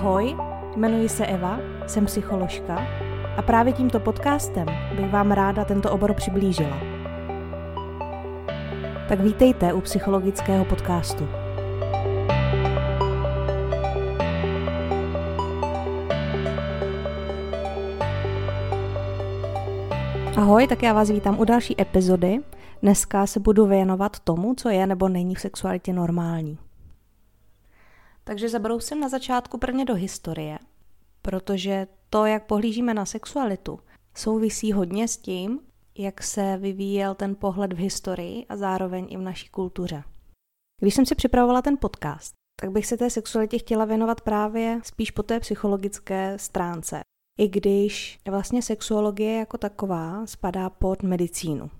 Ahoj, jmenuji se Eva, jsem psycholožka a právě tímto podcastem bych vám ráda tento obor přiblížila. Tak vítejte u psychologického podcastu. Ahoj, tak já vás vítám u další epizody. Dneska se budu věnovat tomu, co je nebo není v sexualitě normální. Takže zabrousím na začátku prvně do historie, protože to, jak pohlížíme na sexualitu, souvisí hodně s tím, jak se vyvíjel ten pohled v historii a zároveň i v naší kultuře. Když jsem si připravovala ten podcast, tak bych se té sexualitě chtěla věnovat právě spíš po té psychologické stránce. I když vlastně sexuologie jako taková spadá pod medicínu.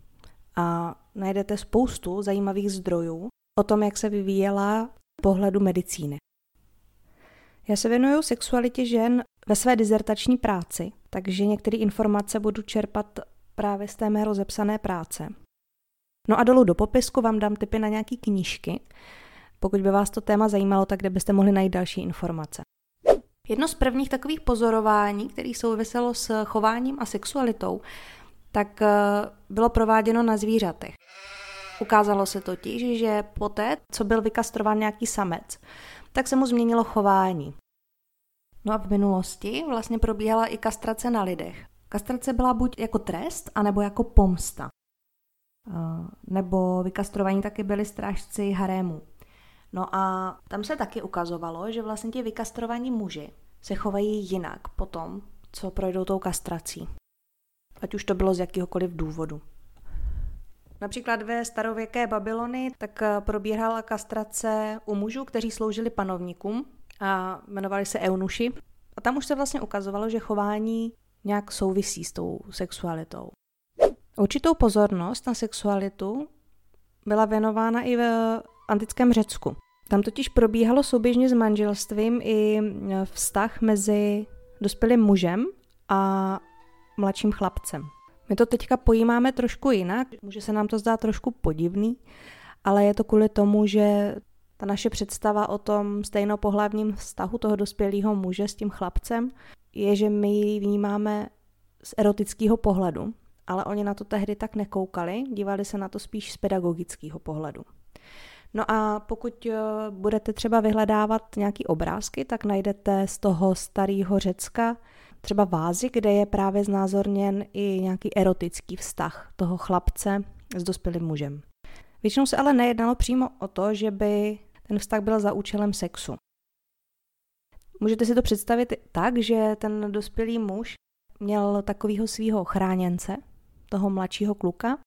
A najdete spoustu zajímavých zdrojů o tom, jak se vyvíjela pohledu medicíny. Já se věnuju sexualitě žen ve své dizertační práci, takže některé informace budu čerpat právě z té mé rozepsané práce. No a dolů do popisku vám dám tipy na nějaké knížky, pokud by vás to téma zajímalo, tak kde byste mohli najít další informace. Jedno z prvních takových pozorování, které souviselo s chováním a sexualitou, tak eh, bylo prováděno na zvířatech. Ukázalo se totiž, že poté, co byl vykastrován nějaký samec, tak se mu změnilo chování. No a v minulosti vlastně probíhala i kastrace na lidech. Kastrace byla buď jako trest, anebo jako pomsta. Nebo vykastrovaní taky byli strážci harému. No a tam se taky ukazovalo, že vlastně ti vykastrovaní muži se chovají jinak potom, co projdou tou kastrací. Ať už to bylo z jakéhokoliv důvodu. Například ve starověké Babylony tak probíhala kastrace u mužů, kteří sloužili panovníkům a jmenovali se eunuši. A tam už se vlastně ukazovalo, že chování nějak souvisí s tou sexualitou. Určitou pozornost na sexualitu byla věnována i v antickém Řecku. Tam totiž probíhalo souběžně s manželstvím i vztah mezi dospělým mužem a mladším chlapcem. My to teďka pojímáme trošku jinak, může se nám to zdát trošku podivný, ale je to kvůli tomu, že ta naše představa o tom stejnopohlavním vztahu toho dospělého muže s tím chlapcem je, že my ji vnímáme z erotického pohledu, ale oni na to tehdy tak nekoukali, dívali se na to spíš z pedagogického pohledu. No a pokud eh, budete třeba vyhledávat nějaký obrázky, tak najdete z toho starého Řecka třeba vázy, kde je právě znázorněn i nějaký erotický vztah toho chlapce s dospělým mužem. Většinou se ale nejednalo přímo o to, že by ten vztah byl za účelem sexu. Můžete si to představit tak, že ten dospělý muž měl takového svého chráněnce, toho mladšího kluka,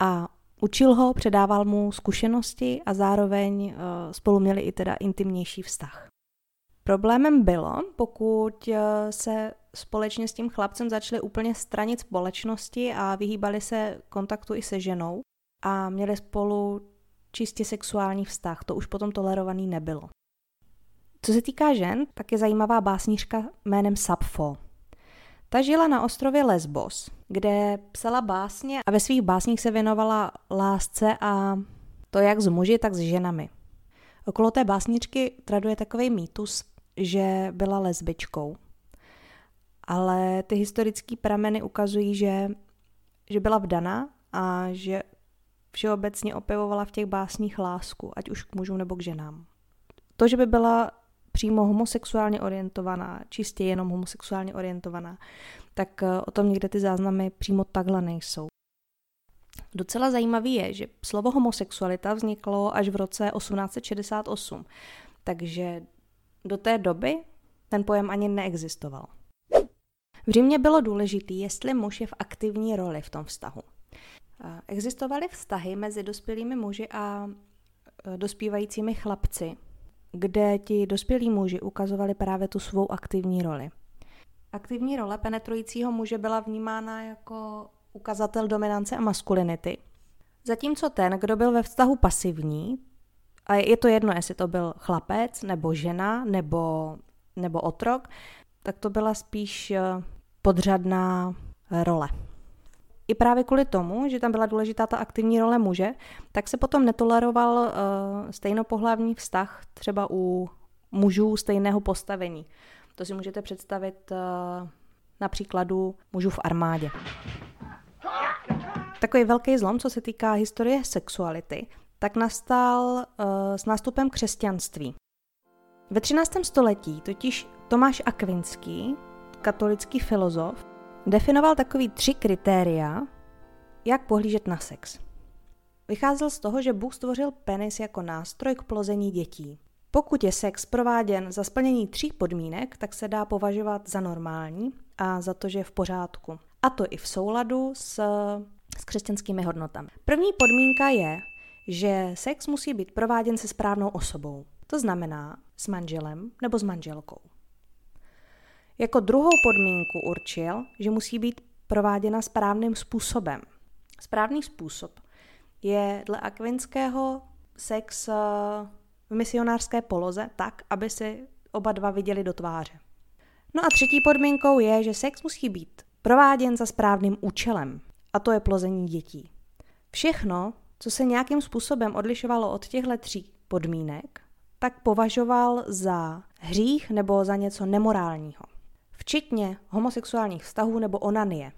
a učil ho, předával mu zkušenosti a zároveň eh, spolu měli i teda intimnější vztah. Problémem bylo, pokud eh, se společně s tím chlapcem začali úplně stranit společnosti a vyhýbali se kontaktu i se ženou a měli spolu čistě sexuální vztah. To už potom tolerovaný nebylo. Co se týká žen, tak je zajímavá básnířka jménem Sapfo. Ta žila na ostrově Lesbos, kde psala básně a ve svých básních se věnovala lásce a to jak s muži, tak s ženami. Okolo té básničky traduje takový mýtus, že byla lesbičkou. Ale ty historické prameny ukazují, že, že byla vdaná a že všeobecně opěvovala v těch básních lásku, ať už k mužům nebo k ženám. To, že by byla přímo homosexuálně orientovaná, čistě jenom homosexuálně orientovaná, tak eh, o tom někde ty záznamy přímo takhle nejsou. Docela zajímavý je, že slovo homosexualita vzniklo až v roce 1868, takže do té doby ten pojem ani neexistoval. V Římě bylo důležité, jestli muž je v aktivní roli v tom vztahu. Existovaly vztahy mezi dospělými muži a e, dospívajícími chlapci, kde ti dospělí muži ukazovali právě tu svou aktivní roli. Aktivní role penetrujícího muže byla vnímána jako ukazatel dominance a maskulinity, zatímco ten, kdo byl ve vztahu pasivní, a je to jedno, jestli to byl chlapec, nebo žena, nebo, nebo otrok, tak to byla spíš e, podřadná role. I právě kvůli tomu, že tam byla důležitá ta aktivní role muže, tak se potom netoleroval uh, stejnopohlavní vztah třeba u, mužů stejného postavení. To si můžete představit uh, na příkladu mužů v armádě. Takový velký zlom, co se týká historie sexuality, tak nastal uh, s nástupem křesťanství. Ve 13. století totiž Tomáš Akvinský, katolický filozof, definoval takový tři kritéria, jak pohlížet na sex. Vycházel z toho, že Bůh stvořil penis jako nástroj k plození dětí. Pokud je sex prováděn za splnění tří podmínek, tak se dá považovat za normální a za to, že je v pořádku. A to i v souladu s, s křesťanskými hodnotami. První podmínka je, že sex musí být prováděn se správnou osobou. To znamená s manželem nebo s manželkou. Jako druhou podmínku určil, že musí být prováděna správným způsobem. Správný způsob je dle Akvinského sex eh, v misionářské poloze tak, aby si oba dva viděli do tváře. No a třetí podmínkou je, že sex musí být prováděn za správným účelem, a to je plození dětí. Všechno, co se nějakým způsobem odlišovalo od těchto tří podmínek, tak považoval za hřích nebo za něco nemorálního. Včetně homosexuálních vztahů nebo onanie.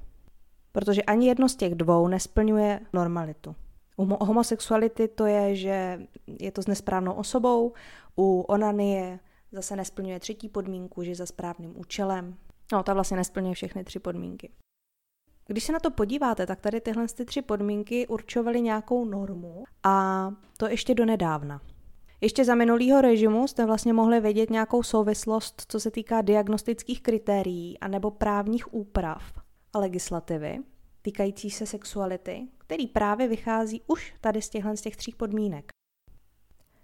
Protože ani jedno z těch dvou nesplňuje normalitu. U homosexuality to je, že je to s nesprávnou osobou, u onanie zase nesplňuje třetí podmínku, že za správným účelem. No, ta vlastně nesplňuje všechny tři podmínky. Když se na to podíváte, tak tady tyhle ty tři podmínky určovaly nějakou normu a to ještě do nedávna. Ještě za minulého režimu jste vlastně mohli vědět nějakou souvislost, co se týká diagnostických kritérií anebo právních úprav a legislativy týkající se sexuality, který právě vychází už tady z těchhle z těch tří podmínek.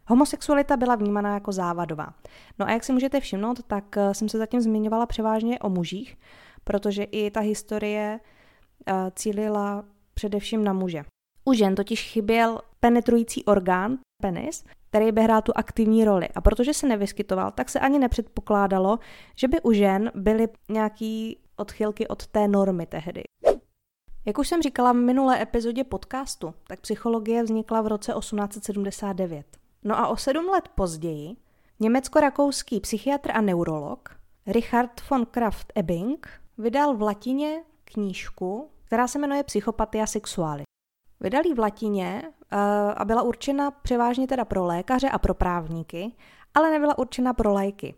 Homosexualita byla vnímaná jako závadová. No a jak si můžete všimnout, tak eh, jsem se zatím zmiňovala převážně o mužích, protože i ta historie eh, cílila především na muže. U žen totiž chyběl penetrující orgán, penis, který by hrál tu aktivní roli. A protože se nevyskytoval, tak se ani nepředpokládalo, že by u žen byly nějaký odchylky od té normy tehdy. Jak už jsem říkala v minulé epizodě podcastu, tak psychologie vznikla v roce 1879. No a o sedm let později německo-rakouský psychiatr a neurolog Richard von Kraft-Ebing vydal v latině knížku, která se jmenuje Psychopatia sexualis. Vydal v latině uh, a byla určena převážně teda pro lékaře a pro právníky, ale nebyla určena pro lajky.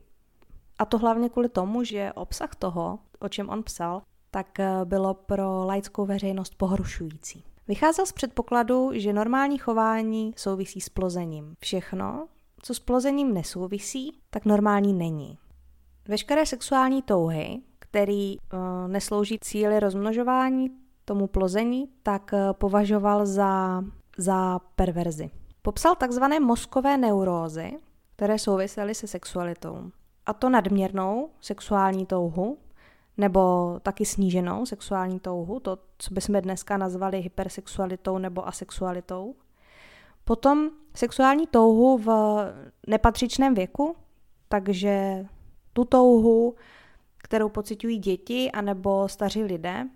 A to hlavně kvůli tomu, že obsah toho, o čem on psal, tak eh, bylo pro laickou veřejnost pohrušující. Vycházel z předpokladu, že normální chování souvisí s plozením. Všechno, co s plozením nesouvisí, tak normální není. Veškeré sexuální touhy, který uh, neslouží cíli rozmnožování, tomu plození, tak uh, považoval za, za perverzi. Popsal takzvané mozkové neurózy, které souvisely se sexualitou. A to nadměrnou sexuální touhu, nebo taky sníženou sexuální touhu, to, co bychom dneska nazvali hypersexualitou nebo asexualitou. Potom sexuální touhu v nepatřičném věku, takže tu touhu, kterou pocitují děti anebo staří lidé.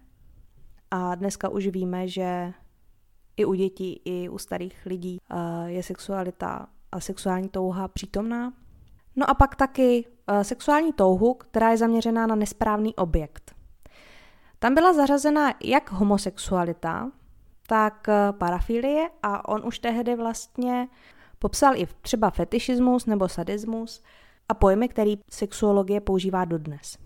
A dneska už víme, že i u dětí, i u starých lidí eh, je sexualita a sexuální touha přítomná. No a pak taky uh, sexuální touhu, která je zaměřená na nesprávný objekt. Tam byla zařazena jak homosexualita, tak uh, parafilie a on už tehdy vlastně popsal i třeba fetišismus nebo sadismus a pojmy, který sexuologie používá dodnes.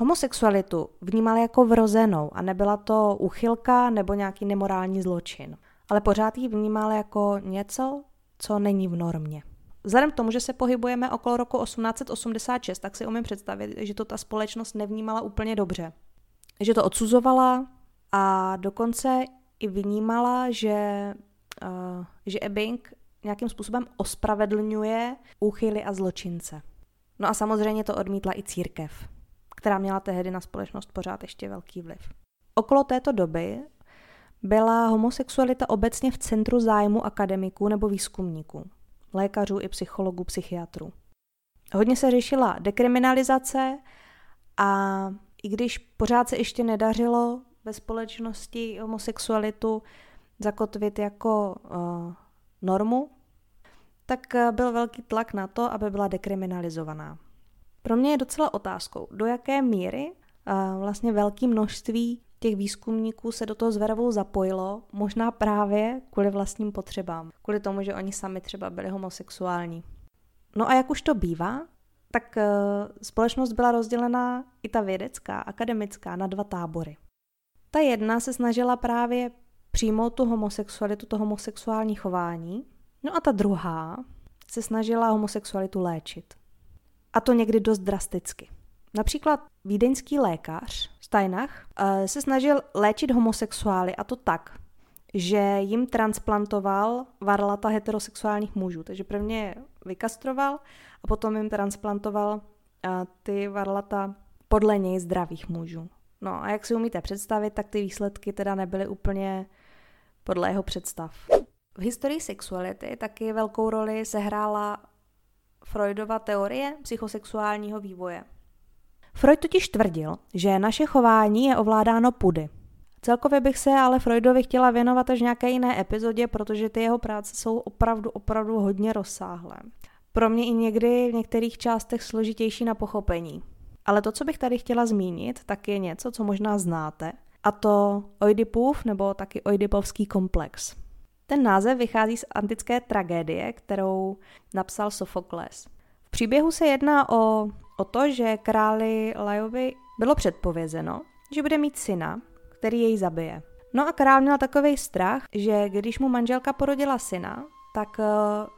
Homosexualitu vnímal jako vrozenou a nebyla to uchylka nebo nějaký nemorální zločin, ale pořád ji vnímal jako něco, co není v normě. Vzhledem k tomu, že se pohybujeme okolo roku 1886, tak si umím představit, že to ta společnost nevnímala úplně dobře. Že to odsuzovala a dokonce i vnímala, že, uh, že Ebbing nějakým způsobem ospravedlňuje úchyly a zločince. No a samozřejmě to odmítla i církev, která měla tehdy na společnost pořád ještě velký vliv. Okolo této doby byla homosexualita obecně v centru zájmu akademiků nebo výzkumníků lékařů i psychologů, psychiatrů. Hodně se řešila dekriminalizace a i když pořád se ještě nedařilo ve společnosti homosexualitu zakotvit jako uh, normu, tak eh, byl velký tlak na to, aby byla dekriminalizovaná. Pro mě je docela otázkou, do jaké míry vlastně velké množství těch výzkumníků se do toho zveravou zapojilo, možná právě kvůli vlastním potřebám, kvůli tomu, že oni sami třeba byli homosexuální. No a jak už to bývá, tak uh, společnost byla rozdělená i ta vědecká, akademická na dva tábory. Ta jedna se snažila právě přijmout tu homosexualitu, to homosexuální chování, no a ta druhá se snažila homosexualitu léčit. A to někdy dost drasticky. Například vídeňský lékař Steinach eh, se snažil léčit homosexuály a to tak, že jim transplantoval varlata heterosexuálních mužů. Takže prvně je vykastroval a potom jim transplantoval eh, ty varlata podle něj zdravých mužů. No a jak si umíte představit, tak ty výsledky teda nebyly úplně podle jeho představ. V historii sexuality taky velkou roli sehrála Freudova teorie psychosexuálního vývoje. Freud totiž tvrdil, že naše chování je ovládáno pudy. Celkově bych se ale Freudovi chtěla věnovat až nějaké jiné epizodě, protože ty jeho práce jsou opravdu, opravdu hodně rozsáhlé. Pro mě i někdy v některých částech složitější na pochopení. Ale to, co bych tady chtěla zmínit, tak je něco, co možná znáte, a to Oidipův nebo taky Oidipovský komplex. Ten název vychází z antické tragédie, kterou napsal Sofokles. V příběhu se jedná o o to, že králi Lajovi bylo předpovězeno, že bude mít syna, který jej zabije. No a král měl takový strach, že když mu manželka porodila syna, tak uh,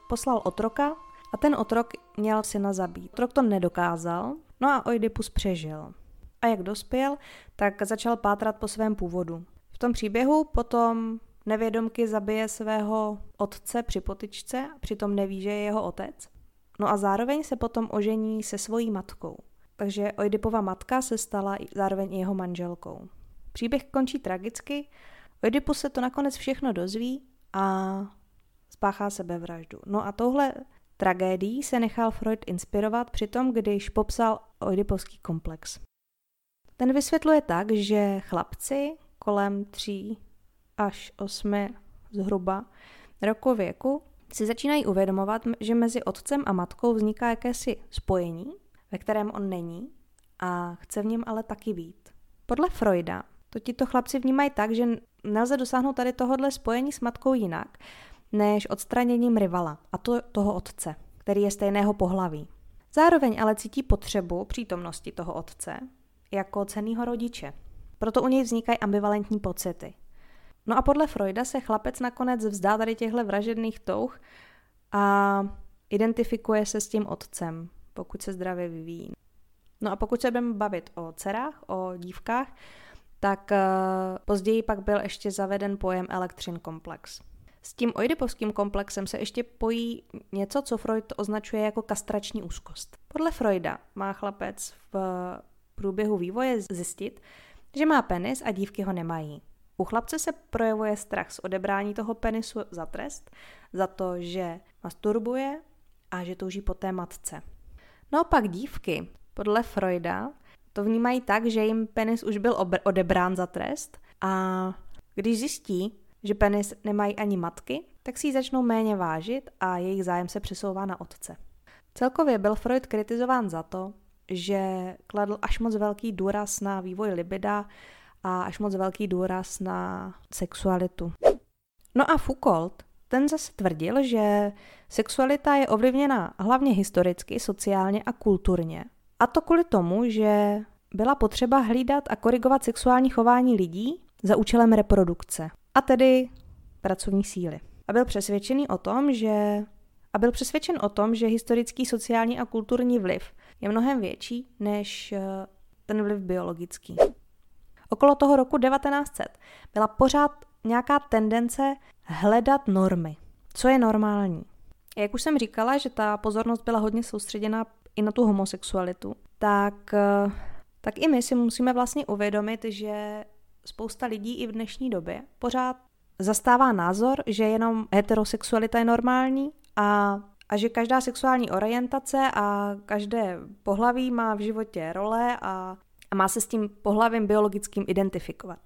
poslal otroka a ten otrok měl syna zabít. Otrok to nedokázal, no a Oidipus přežil. A jak dospěl, tak začal pátrat po svém původu. V tom příběhu potom nevědomky zabije svého otce při potyčce, přitom neví, že je jeho otec. No a zároveň se potom ožení se svojí matkou. Takže Oidipova matka se stala zároveň jeho manželkou. Příběh končí tragicky, Oidipus se to nakonec všechno dozví a spáchá sebevraždu. No a touhle tragédií se nechal Freud inspirovat při tom, když popsal Oidipovský komplex. Ten vysvětluje tak, že chlapci kolem 3 až 8 zhruba roku věku si začínají uvědomovat, že mezi otcem a matkou vzniká jakési spojení, ve kterém on není a chce v něm ale taky být. Podle Freuda to tito chlapci vnímají tak, že nelze dosáhnout tady tohohle spojení s matkou jinak, než odstraněním rivala, a to toho otce, který je stejného pohlaví. Zároveň ale cítí potřebu přítomnosti toho otce jako cenného rodiče. Proto u něj vznikají ambivalentní pocity. No a podle Freuda se chlapec nakonec vzdá tady těchto vražedných touh a identifikuje se s tím otcem, pokud se zdravě vyvíjí. No a pokud se budeme bavit o dcerách, o dívkách, tak uh, později pak byl ještě zaveden pojem elektřin komplex. S tím oidipovským komplexem se ještě pojí něco, co Freud označuje jako kastrační úzkost. Podle Freuda má chlapec v průběhu vývoje zjistit, že má penis a dívky ho nemají. U chlapce se projevuje strach z odebrání toho penisu za trest, za to, že masturbuje a že touží po té matce. Naopak dívky, podle Freuda, to vnímají tak, že jim penis už byl odebrán za trest a když zjistí, že penis nemají ani matky, tak si ji začnou méně vážit a jejich zájem se přesouvá na otce. Celkově byl Freud kritizován za to, že kladl až moc velký důraz na vývoj libida a až moc velký důraz na sexualitu. No a Foucault, ten zase tvrdil, že sexualita je ovlivněna hlavně historicky, sociálně a kulturně. A to kvůli tomu, že byla potřeba hlídat a korigovat sexuální chování lidí za účelem reprodukce, a tedy pracovní síly. A byl přesvědčený o tom, že a byl přesvědčen o tom, že historický, sociální a kulturní vliv je mnohem větší než eh, ten vliv biologický. Okolo toho roku 1900 byla pořád nějaká tendence hledat normy. Co je normální? Jak už jsem říkala, že ta pozornost byla hodně soustředěna i na tu homosexualitu, tak, eh, tak i my si musíme vlastně uvědomit, že spousta lidí i v dnešní době pořád zastává názor, že jenom heterosexualita je normální a, a že každá sexuální orientace a každé pohlaví má v životě role a a má se s tím pohlavím biologickým identifikovat.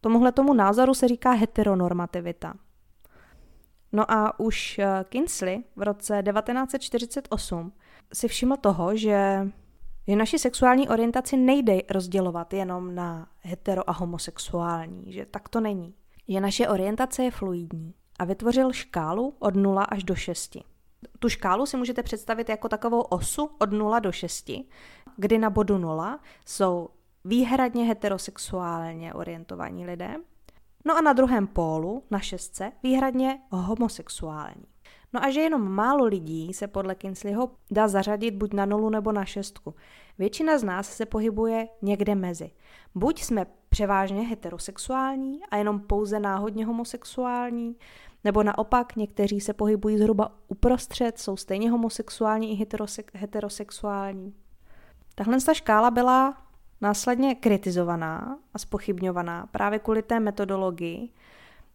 Tomuhle tomu názoru se říká heteronormativita. No a už eh, Kinsley v roce 1948 si všiml toho, že že naši sexuální orientaci nejde rozdělovat jenom na hetero a homosexuální, že tak to není. Že naše orientace je fluidní a vytvořil škálu od 0 až do 6. Tu škálu si můžete představit jako takovou osu od 0 do 6, kdy na bodu 0 jsou výhradně heterosexuálně orientovaní lidé, no a na druhém pólu, na šestce, výhradně homosexuální. No a že jenom málo lidí se podle Kinsleyho dá zařadit buď na nulu nebo na šestku. Většina z nás se pohybuje někde mezi. Buď jsme převážně heterosexuální a jenom pouze náhodně homosexuální, nebo naopak někteří se pohybují zhruba uprostřed, jsou stejně homosexuální i heterose- heterosexuální. Tahle ta škála byla následně kritizovaná a spochybňovaná právě kvůli té metodologii,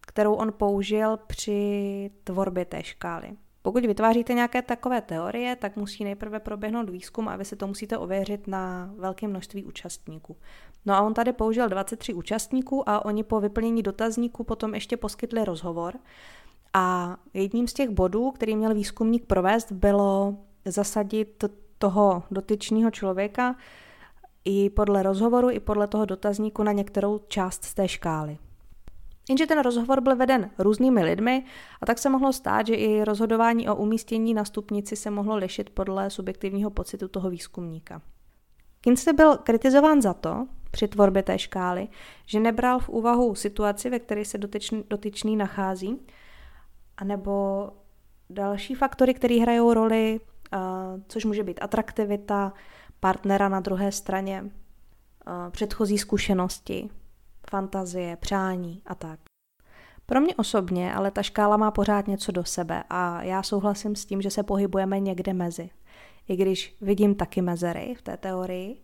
kterou on použil při tvorbě té škály. Pokud vytváříte nějaké takové teorie, tak musí nejprve proběhnout výzkum a vy si to musíte ověřit na velké množství účastníků. No a on tady použil 23 účastníků a oni po vyplnění dotazníků potom ještě poskytli rozhovor. A jedním z těch bodů, který měl výzkumník provést, bylo zasadit toho dotyčného člověka i podle rozhovoru, i podle toho dotazníku na některou část z té škály. Jenže ten rozhovor byl veden různými lidmi a tak se mohlo stát, že i rozhodování o umístění na stupnici se mohlo lišit podle subjektivního pocitu toho výzkumníka. Kinsey byl kritizován za to, při tvorbě té škály, že nebral v úvahu situaci, ve které se dotyčný, dotyčný nachází, anebo další faktory, které hrajou roli, což může být atraktivita partnera na druhé straně, předchozí zkušenosti, fantazie, přání a tak. Pro mě osobně ale ta škála má pořád něco do sebe a já souhlasím s tím, že se pohybujeme někde mezi. I když vidím taky mezery v té teorii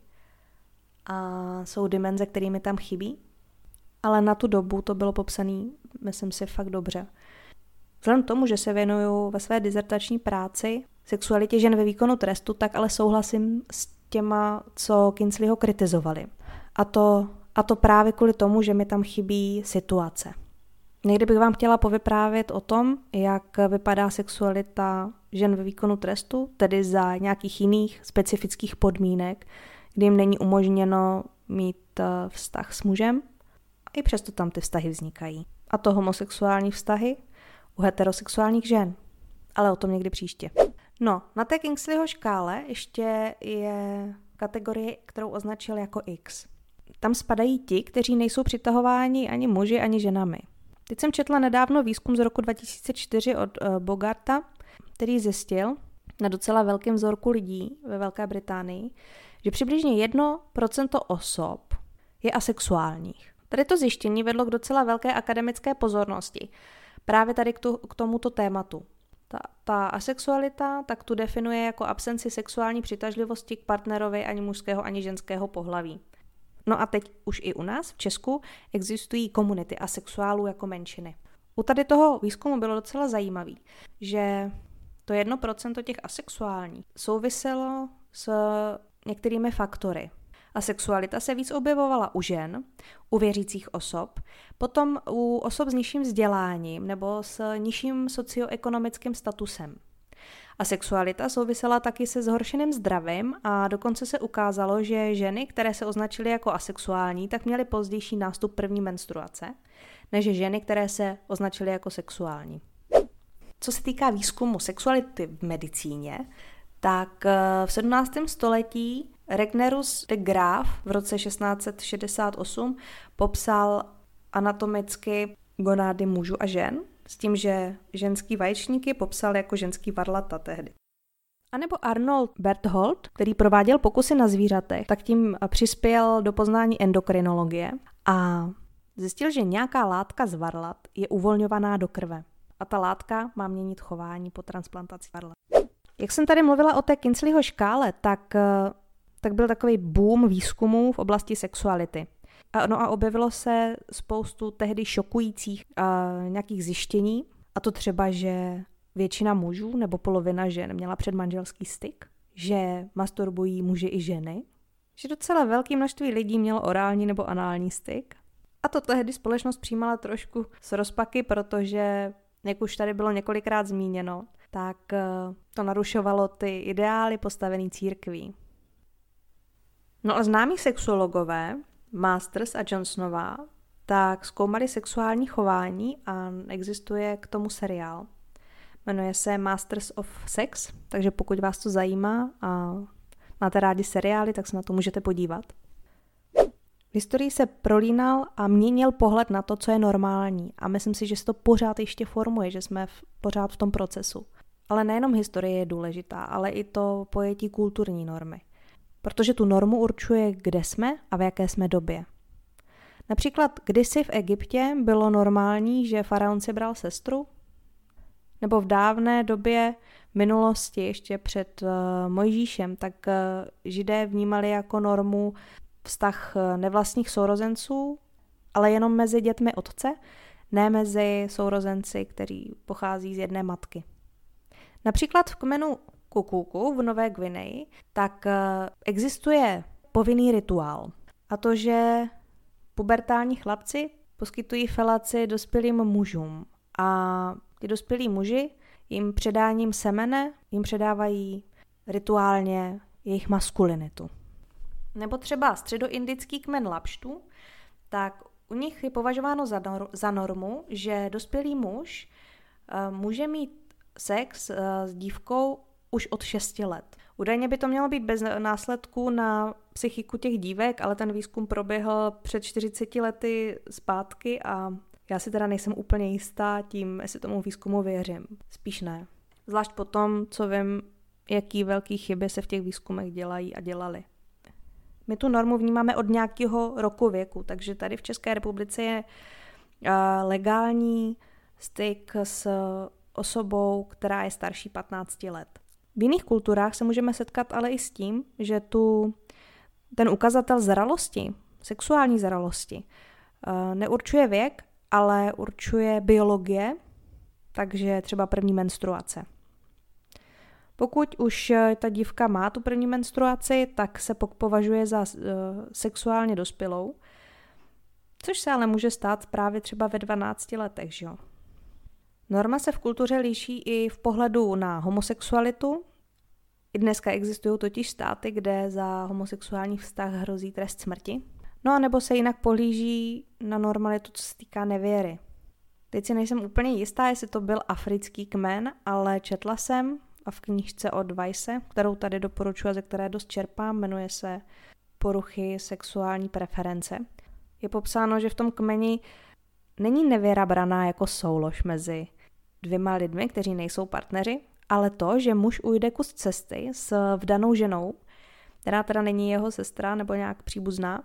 a jsou dimenze, kterými tam chybí, ale na tu dobu to bylo popsané, myslím si, fakt dobře. Vzhledem k tomu, že se věnuju ve své dizertační práci sexualitě žen ve výkonu trestu, tak ale souhlasím s těma, co Kinsleyho kritizovali. A to a to právě kvůli tomu, že mi tam chybí situace. Někdy bych vám chtěla povyprávět o tom, jak vypadá sexualita žen ve výkonu trestu, tedy za nějakých jiných specifických podmínek, kdy jim není umožněno mít eh, vztah s mužem. A i přesto tam ty vztahy vznikají. A to homosexuální vztahy u heterosexuálních žen. Ale o tom někdy příště. No, na té Kingsleyho škále ještě je kategorie, kterou označil jako X tam spadají ti, kteří nejsou přitahováni ani muži, ani ženami. Teď jsem četla nedávno výzkum z roku 2004 od uh, Bogarta, který zjistil na docela velkém vzorku lidí ve Velké Británii, že přibližně 1% osob je asexuálních. Tady to zjištění vedlo k docela velké akademické pozornosti právě tady k, tu, k tomuto tématu. Ta, ta asexualita tak tu definuje jako absenci sexuální přitažlivosti k partnerovi ani mužského, ani ženského pohlaví. No a teď už i u nás v Česku existují komunity asexuálů jako menšiny. U tady toho výzkumu bylo docela zajímavý, že to jedno procento těch asexuálních souviselo s některými faktory. Asexualita se víc objevovala u žen, u věřících osob, potom u osob s nižším vzděláním nebo s nižším socioekonomickým statusem. A sexualita souvisela taky se zhoršeným zdravím a dokonce se ukázalo, že ženy, které se označily jako asexuální, tak měly pozdější nástup první menstruace, než ženy, které se označily jako sexuální. Co se týká výzkumu sexuality v medicíně, tak eh, v 17. století Regnerus de Graaf v roce 1668 popsal anatomicky gonády mužů a žen, s tím, že ženský vaječník je popsal jako ženský varlata tehdy. A nebo Arnold Berthold, který prováděl pokusy na zvířatech, tak tím přispěl do poznání endokrinologie a zjistil, že nějaká látka z varlat je uvolňovaná do krve. A ta látka má měnit chování po transplantaci varlat. Jak jsem tady mluvila o té Kinsleyho škále, tak, tak byl takový boom výzkumů v oblasti sexuality. A, no a objevilo se spoustu tehdy šokujících uh, nějakých zjištění, a to třeba, že většina mužů nebo polovina žen měla předmanželský styk, že masturbují muži i ženy, že docela velké množství lidí mělo orální nebo anální styk. A to tehdy společnost přijímala trošku s rozpaky, protože jak už tady bylo několikrát zmíněno, tak eh, to narušovalo ty ideály postavený církví. No a známí sexuologové, Masters a Johnsonová, tak zkoumali sexuální chování a existuje k tomu seriál. Jmenuje se Masters of Sex, takže pokud vás to zajímá a máte rádi seriály, tak se na to můžete podívat. V historii se prolínal a měnil pohled na to, co je normální a myslím si, že se to pořád ještě formuje, že jsme v, pořád v tom procesu. Ale nejenom historie je důležitá, ale i to pojetí kulturní normy. Protože tu normu určuje, kde jsme a v jaké jsme době. Například kdysi v Egyptě bylo normální, že faraon si bral sestru, nebo v dávné době minulosti, ještě před uh, Mojžíšem, tak uh, židé vnímali jako normu vztah uh, nevlastních sourozenců, ale jenom mezi dětmi otce, ne mezi sourozenci, kteří pochází z jedné matky. Například v kmenu Kukuku v Nové Gvineji, tak uh, existuje povinný rituál. A to, že pubertální chlapci poskytují felaci dospělým mužům. A ty dospělí muži jim předáním semene jim předávají rituálně jejich maskulinitu. Nebo třeba středoindický kmen lapštů, tak u nich je považováno za, nor- za normu, že dospělý muž uh, může mít sex uh, s dívkou už od 6 let. Údajně by to mělo být bez následků na psychiku těch dívek, ale ten výzkum proběhl před 40 lety zpátky a já si teda nejsem úplně jistá tím, jestli tomu výzkumu věřím. Spíš ne. Zvlášť po tom, co vím, jaký velký chyby se v těch výzkumech dělají a dělali. My tu normu vnímáme od nějakého roku věku, takže tady v České republice je legální styk s osobou, která je starší 15 let. V jiných kulturách se můžeme setkat ale i s tím, že tu ten ukazatel zralosti, sexuální zralosti, neurčuje věk, ale určuje biologie, takže třeba první menstruace. Pokud už eh, ta dívka má tu první menstruaci, tak se považuje za uh, sexuálně dospělou, což se ale může stát právě třeba ve 12 letech, že jo. Norma se v kultuře liší i v pohledu na homosexualitu. I dneska existují totiž státy, kde za homosexuální vztah hrozí trest smrti. No a nebo se jinak pohlíží na normalitu, co se týká nevěry. Teď si nejsem úplně jistá, jestli to byl africký kmen, ale četla jsem a v knížce od Weisse, kterou tady doporučuji a ze které dost čerpám, jmenuje se Poruchy sexuální preference. Je popsáno, že v tom kmeni není nevěra braná jako soulož mezi dvěma lidmi, kteří nejsou partneři, ale to, že muž ujde kus cesty s vdanou ženou, která teda není jeho sestra nebo nějak příbuzná,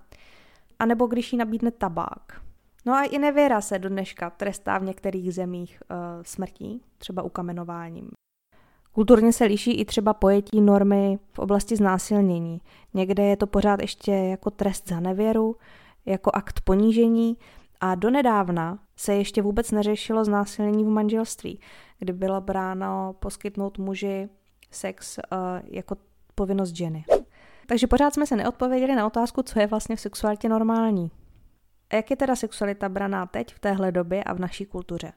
anebo když jí nabídne tabák. No a i nevěra se do dneška trestá v některých zemích uh, smrtí, třeba ukamenováním. Kulturně se liší i třeba pojetí normy v oblasti znásilnění. Někde je to pořád ještě jako trest za nevěru, jako akt ponížení a donedávna se ještě vůbec neřešilo znásilnění v manželství, kdy bylo bráno poskytnout muži sex uh, jako povinnost ženy. Takže pořád jsme se neodpověděli na otázku, co je vlastně v sexualitě normální. A jak je teda sexualita braná teď v téhle době a v naší kultuře?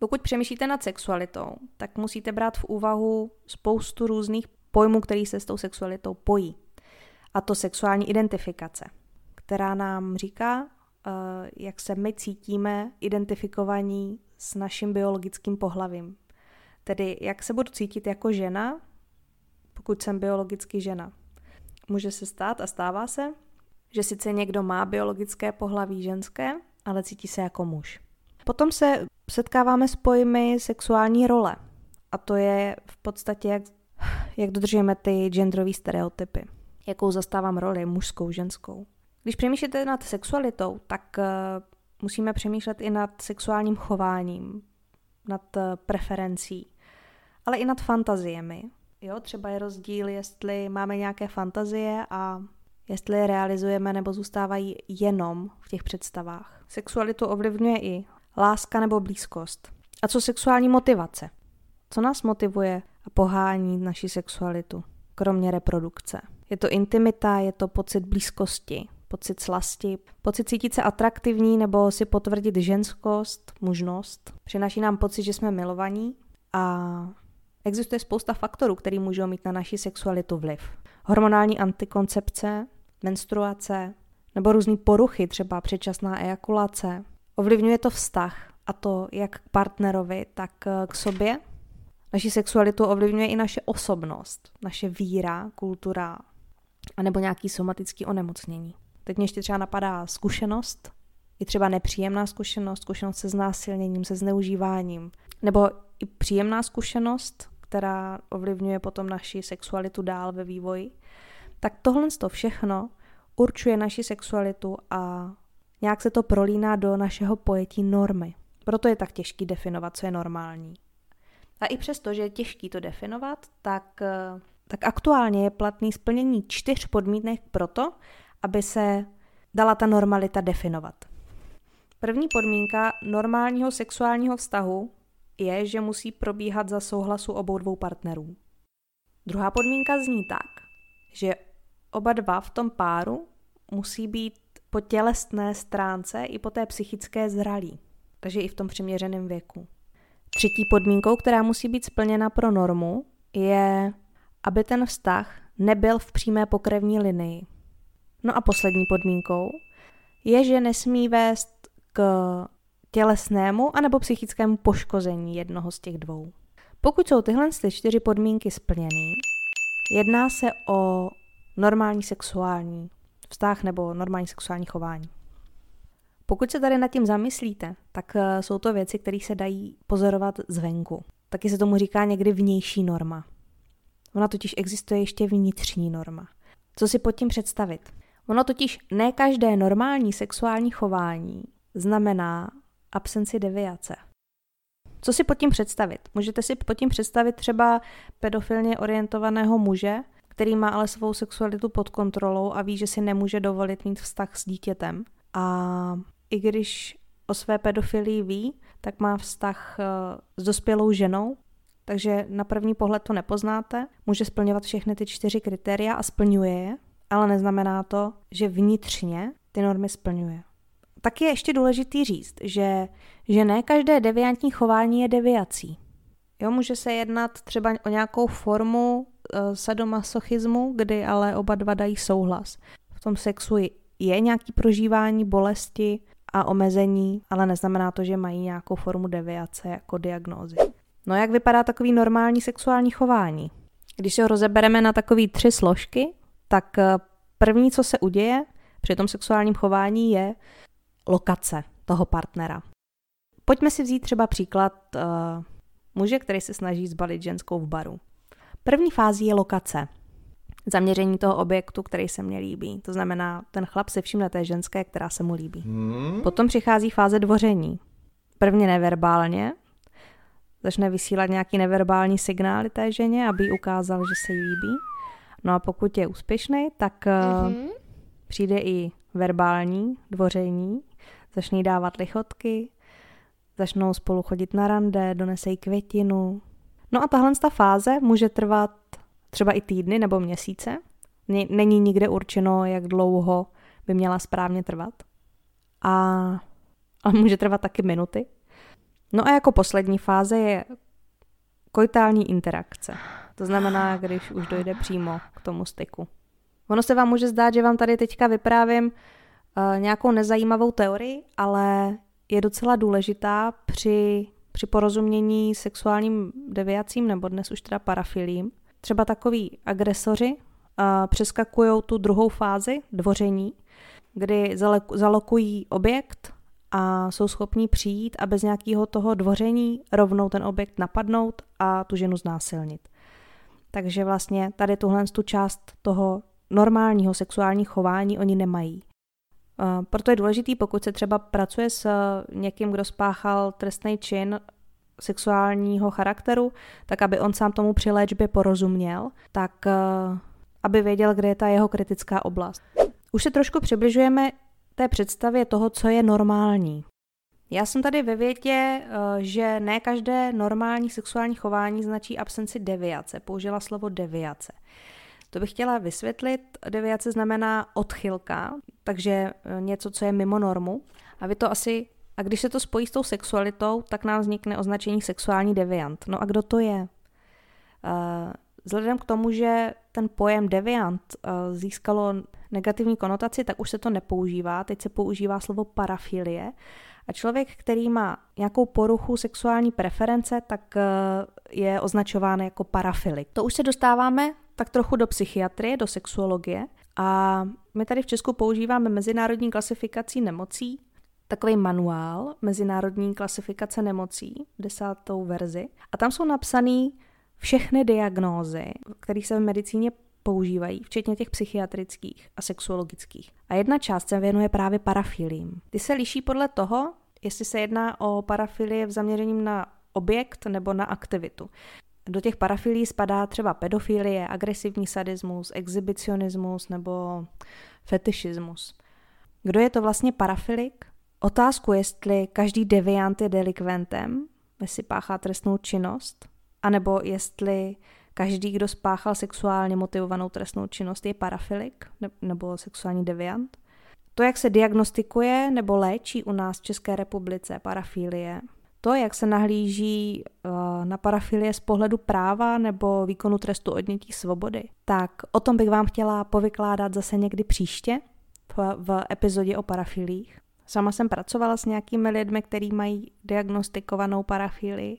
Pokud přemýšlíte nad sexualitou, tak musíte brát v úvahu spoustu různých pojmů, který se s tou sexualitou pojí. A to sexuální identifikace, která nám říká, jak se my cítíme identifikovaní s naším biologickým pohlavím. Tedy jak se budu cítit jako žena, pokud jsem biologicky žena. Může se stát a stává se, že sice někdo má biologické pohlaví ženské, ale cítí se jako muž. Potom se setkáváme s pojmy sexuální role. A to je v podstatě, jak, jak dodržujeme ty genderové stereotypy. Jakou zastávám roli, mužskou, ženskou. Když přemýšlíte nad sexualitou, tak uh, musíme přemýšlet i nad sexuálním chováním, nad uh, preferencí, ale i nad fantaziemi. Jo, třeba je rozdíl, jestli máme nějaké fantazie a jestli je realizujeme nebo zůstávají jenom v těch představách. Sexualitu ovlivňuje i láska nebo blízkost. A co sexuální motivace? Co nás motivuje a pohání naši sexualitu, kromě reprodukce? Je to intimita, je to pocit blízkosti, pocit slasti, pocit cítit se atraktivní nebo si potvrdit ženskost, mužnost. Přináší nám pocit, že jsme milovaní a existuje spousta faktorů, který můžou mít na naši sexualitu vliv. Hormonální antikoncepce, menstruace nebo různé poruchy, třeba předčasná ejakulace. Ovlivňuje to vztah, a to jak k partnerovi, tak k sobě. Naši sexualitu ovlivňuje i naše osobnost, naše víra, kultura, anebo nějaký somatický onemocnění. Teď mě ještě třeba napadá zkušenost, i třeba nepříjemná zkušenost, zkušenost se znásilněním, se zneužíváním, nebo i příjemná zkušenost, která ovlivňuje potom naši sexualitu dál ve vývoji, tak tohle to všechno určuje naši sexualitu a nějak se to prolíná do našeho pojetí normy. Proto je tak těžký definovat, co je normální. A i přesto, že je těžký to definovat, tak, tak aktuálně je platný splnění čtyř podmínek proto, aby se dala ta normalita definovat. První podmínka normálního sexuálního vztahu je, že musí probíhat za souhlasu obou dvou partnerů. Druhá podmínka zní tak, že oba dva v tom páru musí být po tělesné stránce i po té psychické zralí, takže i v tom přiměřeném věku. Třetí podmínkou, která musí být splněna pro normu, je, aby ten vztah nebyl v přímé pokrevní linii. No a poslední podmínkou je, že nesmí vést k tělesnému anebo psychickému poškození jednoho z těch dvou. Pokud jsou tyhle čtyři podmínky splněny, jedná se o normální sexuální vztah nebo normální sexuální chování. Pokud se tady nad tím zamyslíte, tak eh, jsou to věci, které se dají pozorovat zvenku. Taky se tomu říká někdy vnější norma. Ona totiž existuje ještě vnitřní norma. Co si pod tím představit? Ono totiž ne každé normální sexuální chování znamená absenci deviace. Co si pod tím představit? Můžete si pod tím představit třeba pedofilně orientovaného muže, který má ale svou sexualitu pod kontrolou a ví, že si nemůže dovolit mít vztah s dítětem. A i když o své pedofilii ví, tak má vztah eh, s dospělou ženou, takže na první pohled to nepoznáte. Může splňovat všechny ty čtyři kritéria a splňuje je, ale neznamená to, že vnitřně ty normy splňuje. Tak je ještě důležitý říct, že, že ne každé deviantní chování je deviací. Jo, může se jednat třeba o nějakou formu uh, sadomasochismu, kdy ale oba dva dají souhlas. V tom sexu je nějaký prožívání bolesti a omezení, ale neznamená to, že mají nějakou formu deviace jako diagnózy. No jak vypadá takový normální sexuální chování? Když se ho rozebereme na takové tři složky, tak eh, první, co se uděje při tom sexuálním chování, je lokace toho partnera. Pojďme si vzít třeba příklad uh, muže, který se snaží zbalit ženskou v baru. První fází je lokace. Zaměření toho objektu, který se mně líbí. To znamená, ten chlap se všimne té ženské, která se mu líbí. Hmm. Potom přichází fáze dvoření. Prvně neverbálně. Začne vysílat nějaký neverbální signály té ženě, aby ukázal, že se jí líbí. No a pokud je úspěšný, tak mm-hmm. přijde i verbální dvoření, začne jí dávat lichotky, začnou spolu chodit na rande, donesej květinu. No a tahle ta fáze může trvat třeba i týdny nebo měsíce. Není nikde určeno, jak dlouho by měla správně trvat. A, a může trvat taky minuty. No a jako poslední fáze je koitální interakce. To znamená, když už dojde přímo k tomu styku. Ono se vám může zdát, že vám tady teďka vyprávím uh, nějakou nezajímavou teorii, ale je docela důležitá při, při porozumění sexuálním deviacím nebo dnes už teda parafilím. Třeba takový agresoři uh, přeskakují tu druhou fázi dvoření, kdy zalokují objekt a jsou schopní přijít a bez nějakého toho dvoření rovnou ten objekt napadnout a tu ženu znásilnit. Takže vlastně tady tuhle tu část toho normálního sexuálního chování oni nemají. Proto je důležitý, pokud se třeba pracuje s někým, kdo spáchal trestný čin sexuálního charakteru, tak aby on sám tomu při léčbě porozuměl, tak aby věděl, kde je ta jeho kritická oblast. Už se trošku přibližujeme té představě toho, co je normální. Já jsem tady ve větě, eh, že ne každé normální sexuální chování značí absenci deviace. Použila slovo deviace. To bych chtěla vysvětlit. Deviace znamená odchylka, takže e, něco, co je mimo normu. A vy to asi a když se to spojí s tou sexualitou, tak nám vznikne označení sexuální deviant. No a kdo to je? Uh, vzhledem k tomu, že ten pojem deviant získalo negativní konotaci, tak už se to nepoužívá. Teď se používá slovo parafilie. A člověk, který má nějakou poruchu sexuální preference, tak uh, je označován jako parafilik. To už se dostáváme tak trochu do psychiatrie, do sexuologie. A my tady v Česku používáme mezinárodní klasifikací nemocí, takový manuál Mezinárodní klasifikace nemocí, desátou verzi. A tam jsou napsané všechny diagnózy, které se v medicíně používají, včetně těch psychiatrických a sexuologických. A jedna část se věnuje právě parafilím. Ty se liší podle toho, jestli se jedná o parafilie v zaměřením na objekt nebo na aktivitu. Do těch parafilí spadá třeba pedofilie, agresivní sadismus, exhibicionismus nebo fetišismus. Kdo je to vlastně parafilik? Otázku, jestli každý deviant je delikventem, jestli páchá trestnou činnost, anebo jestli každý, kdo spáchal sexuálně motivovanou trestnou činnost, je parafilik nebo sexuální deviant. To, jak se diagnostikuje nebo léčí u nás v České republice parafilie, to, jak se nahlíží eh, na parafilie z pohledu práva nebo výkonu trestu odnětí svobody, tak o tom bych vám chtěla povykládat zase někdy příště v, v epizodě o parafilích. Sama jsem pracovala s nějakými lidmi, kteří mají diagnostikovanou parafilii,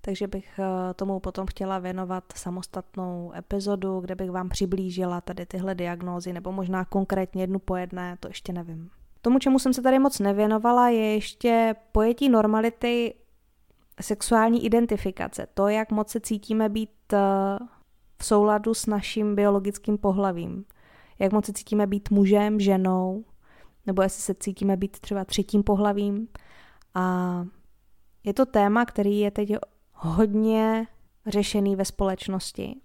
takže bych eh, tomu potom chtěla věnovat samostatnou epizodu, kde bych vám přiblížila tady tyhle diagnózy, nebo možná konkrétně jednu po jedné, to ještě nevím. Tomu, čemu jsem se tady moc nevěnovala, je ještě pojetí normality sexuální identifikace. To, jak moc se cítíme být eh, v souladu s naším biologickým pohlavím. Jak moc se cítíme být mužem, ženou, nebo jestli se cítíme být třeba třetím pohlavím. A je to téma, který je teď hodně řešený ve společnosti.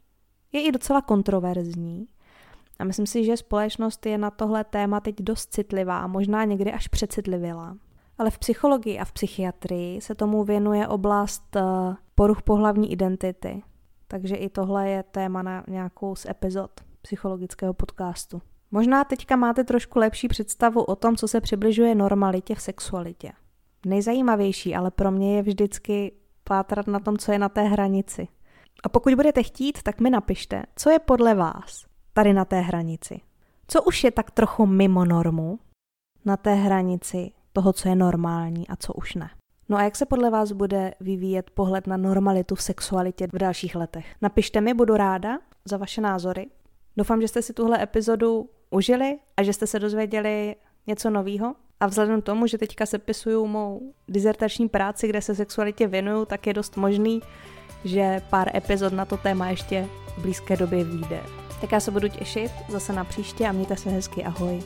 Je i docela kontroverzní. A myslím si, že společnost je na tohle téma teď dost citlivá možná někdy až přecitlivěla. Ale v psychologii a v psychiatrii se tomu věnuje oblast eh, poruch pohlavní identity. Takže i tohle je téma na nějakou z epizod psychologického podcastu. Možná teďka máte trošku lepší představu o tom, co se přibližuje normalitě v sexualitě. Nejzajímavější ale pro mě je vždycky pátrat na tom, co je na té hranici. A pokud budete chtít, tak mi napište, co je podle vás tady na té hranici. Co už je tak trochu mimo normu na té hranici toho, co je normální a co už ne. No a jak se podle vás bude vyvíjet pohled na normalitu v sexualitě v dalších letech? Napište mi, budu ráda za vaše názory. Doufám, že jste si tuhle epizodu užili a že jste se dozvěděli něco nového. A vzhledem tomu, že teďka sepisuju mou dizertační práci, kde se sexualitě věnuju, tak je dost možný, že pár epizod na to téma ještě v blízké době vyjde. Tak já se budu těšit zase na příště a mějte se hezky. Ahoj.